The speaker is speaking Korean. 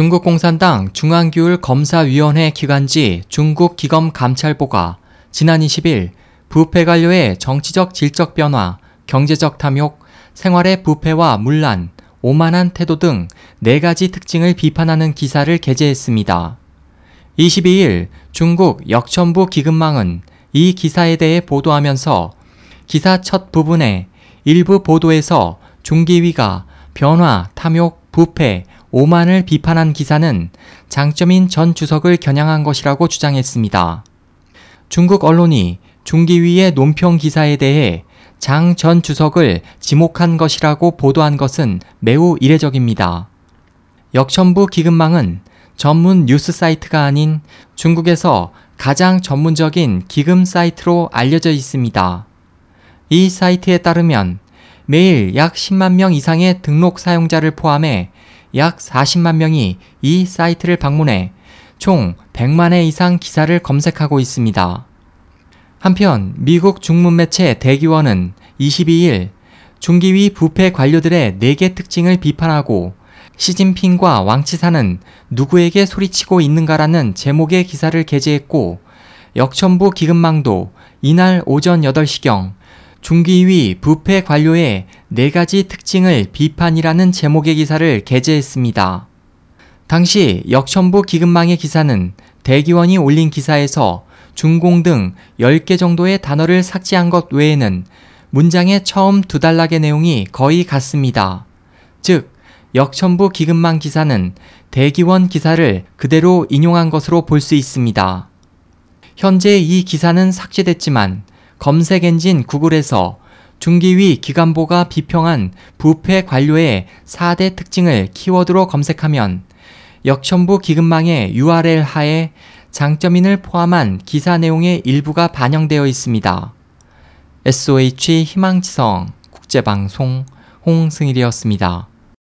중국 공산당 중앙규율 검사위원회 기관지 중국기검감찰보가 지난 20일 부패 관료의 정치적 질적 변화, 경제적 탐욕, 생활의 부패와 문란, 오만한 태도 등네 가지 특징을 비판하는 기사를 게재했습니다. 22일 중국 역천부 기금망은 이 기사에 대해 보도하면서 기사 첫 부분에 일부 보도에서 중기위가 변화, 탐욕, 부패, 오만을 비판한 기사는 장점인 전 주석을 겨냥한 것이라고 주장했습니다. 중국 언론이 중기위의 논평 기사에 대해 장 전 주석을 지목한 것이라고 보도한 것은 매우 이례적입니다. 역천부 기금망은 전문 뉴스 사이트가 아닌 중국에서 가장 전문적인 기금 사이트로 알려져 있습니다. 이 사이트에 따르면 매일 약 10만 명 이상의 등록 사용자를 포함해 약 40만 명이 이 사이트를 방문해 총 100만 회 이상 기사를 검색하고 있습니다. 한편 미국 중문 매체 대기원은 22일 중기위 부패 관료들의 4개 특징을 비판하고 시진핑과 왕치사는 누구에게 소리치고 있는가라는 제목의 기사를 게재했고 역천부 기금망도 이날 오전 8시경 중기위 부패 관료의 네 가지 특징을 비판이라는 제목의 기사를 게재했습니다. 당시 역천부 기금망의 기사는 대기원이 올린 기사에서 중공 등 10개 정도의 단어를 삭제한 것 외에는 문장의 처음 두 단락의 내용이 거의 같습니다. 즉, 역천부 기금망 기사는 대기원 기사를 그대로 인용한 것으로 볼 수 있습니다. 현재 이 기사는 삭제됐지만 검색 엔진 구글에서 중기위 기관보가 비평한 부패 관료의 4대 특징을 키워드로 검색하면 역천부 기금망의 URL 하에 장점인을 포함한 기사 내용의 일부가 반영되어 있습니다. SOH 희망지성 국제방송 홍승일이었습니다.